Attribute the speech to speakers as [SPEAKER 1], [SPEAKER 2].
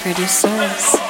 [SPEAKER 1] producers.